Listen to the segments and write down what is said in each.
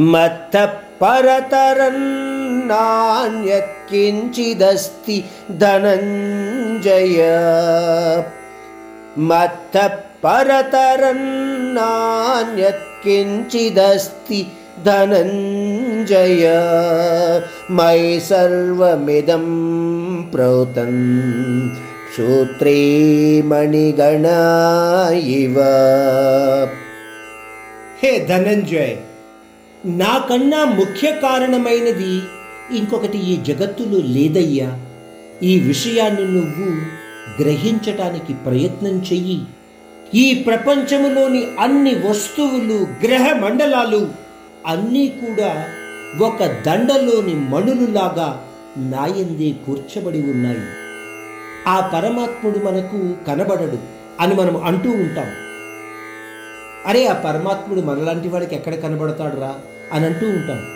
मत्तः परतरन्नान्यत्किञ्चिदस्ति धनञ्जय। मत्तः परतरन्नान्यत्किञ्चिदस्ति धनञ्जय। मयि सर्वमिदं प्रोतं सूत्रे मणिगणा इव। हे धनञ्जय నాకన్నా ముఖ్య కారణమైనది ఇంకొకటి ఈ జగత్తులో లేదయ్యా. ఈ విషయాన్ని నువ్వు గ్రహించటానికి ప్రయత్నం చెయ్యి. ఈ ప్రపంచములోని అన్ని వస్తువులు గ్రహ మండలాలు అన్నీ కూడా ఒక దండలోని మణులులాగా నాయందే కూర్చబడి ఉన్నాయి. ఆ పరమాత్ముడు మనకు కనబడడు అని మనం అంటూ ఉంటాం. అరే ఆ పరమాత్ముడు మనలాంటి వాడికి ఎక్కడ కనబడతాడురా? అని అంటూ ఉంటాం.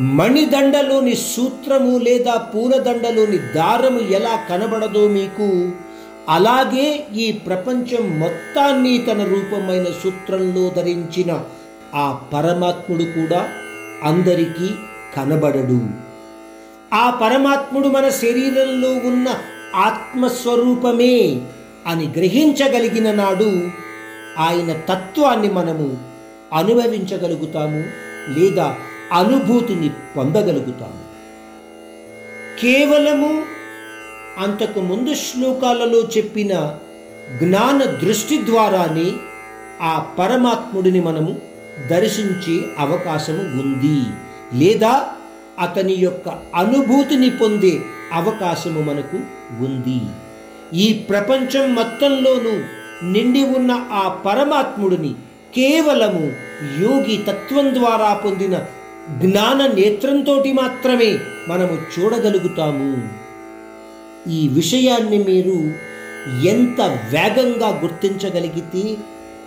మణిదండలోని సూత్రము లేదా పూలదండలోని దారము ఎలా కనబడదో మీకు అలాగే ఈ ప్రపంచం మొత్తాన్ని తన రూపమైన సూత్రంలో ధరించిన ఆ పరమాత్ముడు కూడా అందరికీ కనబడడు. ఆ పరమాత్ముడు మన శరీరంలో ఉన్న ఆత్మస్వరూపమే అని గ్రహించగలిగిన నాడు ఆయన తత్వాన్ని మనము అనుభవించగలుగుతాము. లేదా అనుభూతిని పొందగలుగుతాము. కేవలము అంతకు ముందు శ్లోకాలలో చెప్పిన జ్ఞాన దృష్టి ద్వారానే ఆ పరమాత్ముడిని మనము దర్శించే అవకాశము ఉంది లేదా అతని యొక్క అనుభూతిని పొందే అవకాశము మనకు ఉంది. ఈ ప్రపంచం మొత్తంలోనూ నిండి ఉన్న ఆ పరమాత్ముడిని కేవలము యోగి తత్వం ద్వారా పొందిన జ్ఞాన నేత్రంతో మాత్రమే మనము చూడగలుగుతాము. ఈ విషయాన్ని మీరు ఎంత వేగంగా గుర్తించగలిగితే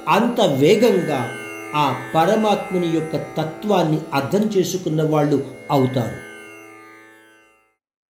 అంత వేగంగా ఆ పరమాత్ముని యొక్క తత్వాన్ని అర్థం చేసుకున్న వాళ్ళు అవుతారు.